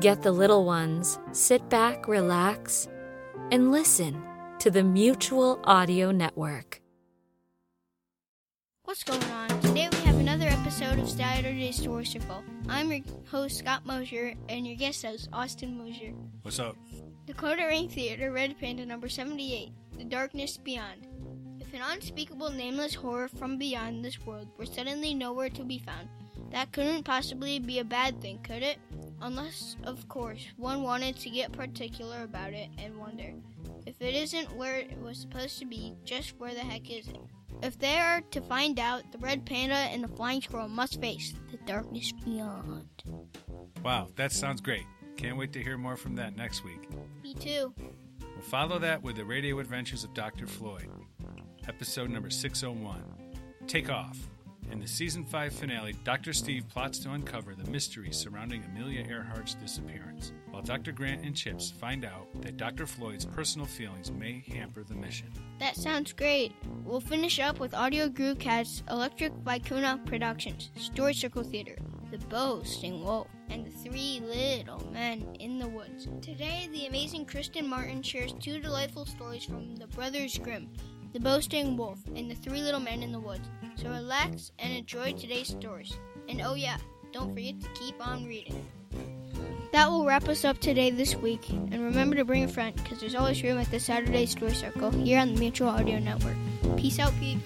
Get the little ones, sit back, relax, and listen to the Mutual Audio Network. What's going on? Today we have another episode of Saturday Story Circle. I'm your host, Scott Mosier, and your guest host, Austin Mosier. What's up? Decoder Ring Theater, Red Panda number 78, The Darkness Beyond. If an unspeakable nameless horror from beyond this world were suddenly nowhere to be found, that couldn't possibly be a bad thing, could it? Unless, of course, one wanted to get particular about it and wonder if it isn't where it was supposed to be, just where the heck is it? If they are to find out, the red panda and the flying squirrel must face the darkness beyond. Wow, that sounds great. Can't wait to hear more from that next week. Me too. We'll follow that with the radio adventures of Dr. Floyd, episode number 601 Take Off. In the season 5 finale, Dr. Steve plots to uncover the mystery surrounding Amelia Earhart's disappearance, while Dr. Grant and Chips find out that Dr. Floyd's personal feelings may hamper the mission. That sounds great. We'll finish up with Audio Guru Cat's Electric Vicuna Productions, Story Circle Theater, The Boasting Wolf, and The Three Little Men in the Woods. Today, the amazing Kristen Martin shares two delightful stories from the Brothers Grimm, The Boasting Wolf, and The Three Little Men in the Woods. So relax and enjoy today's stories. And oh yeah, don't forget to keep on reading. That will wrap us up today this week. And remember to bring a friend, because there's always room at the Saturday Story Circle here on the Mutual Audio Network. Peace out, Pete.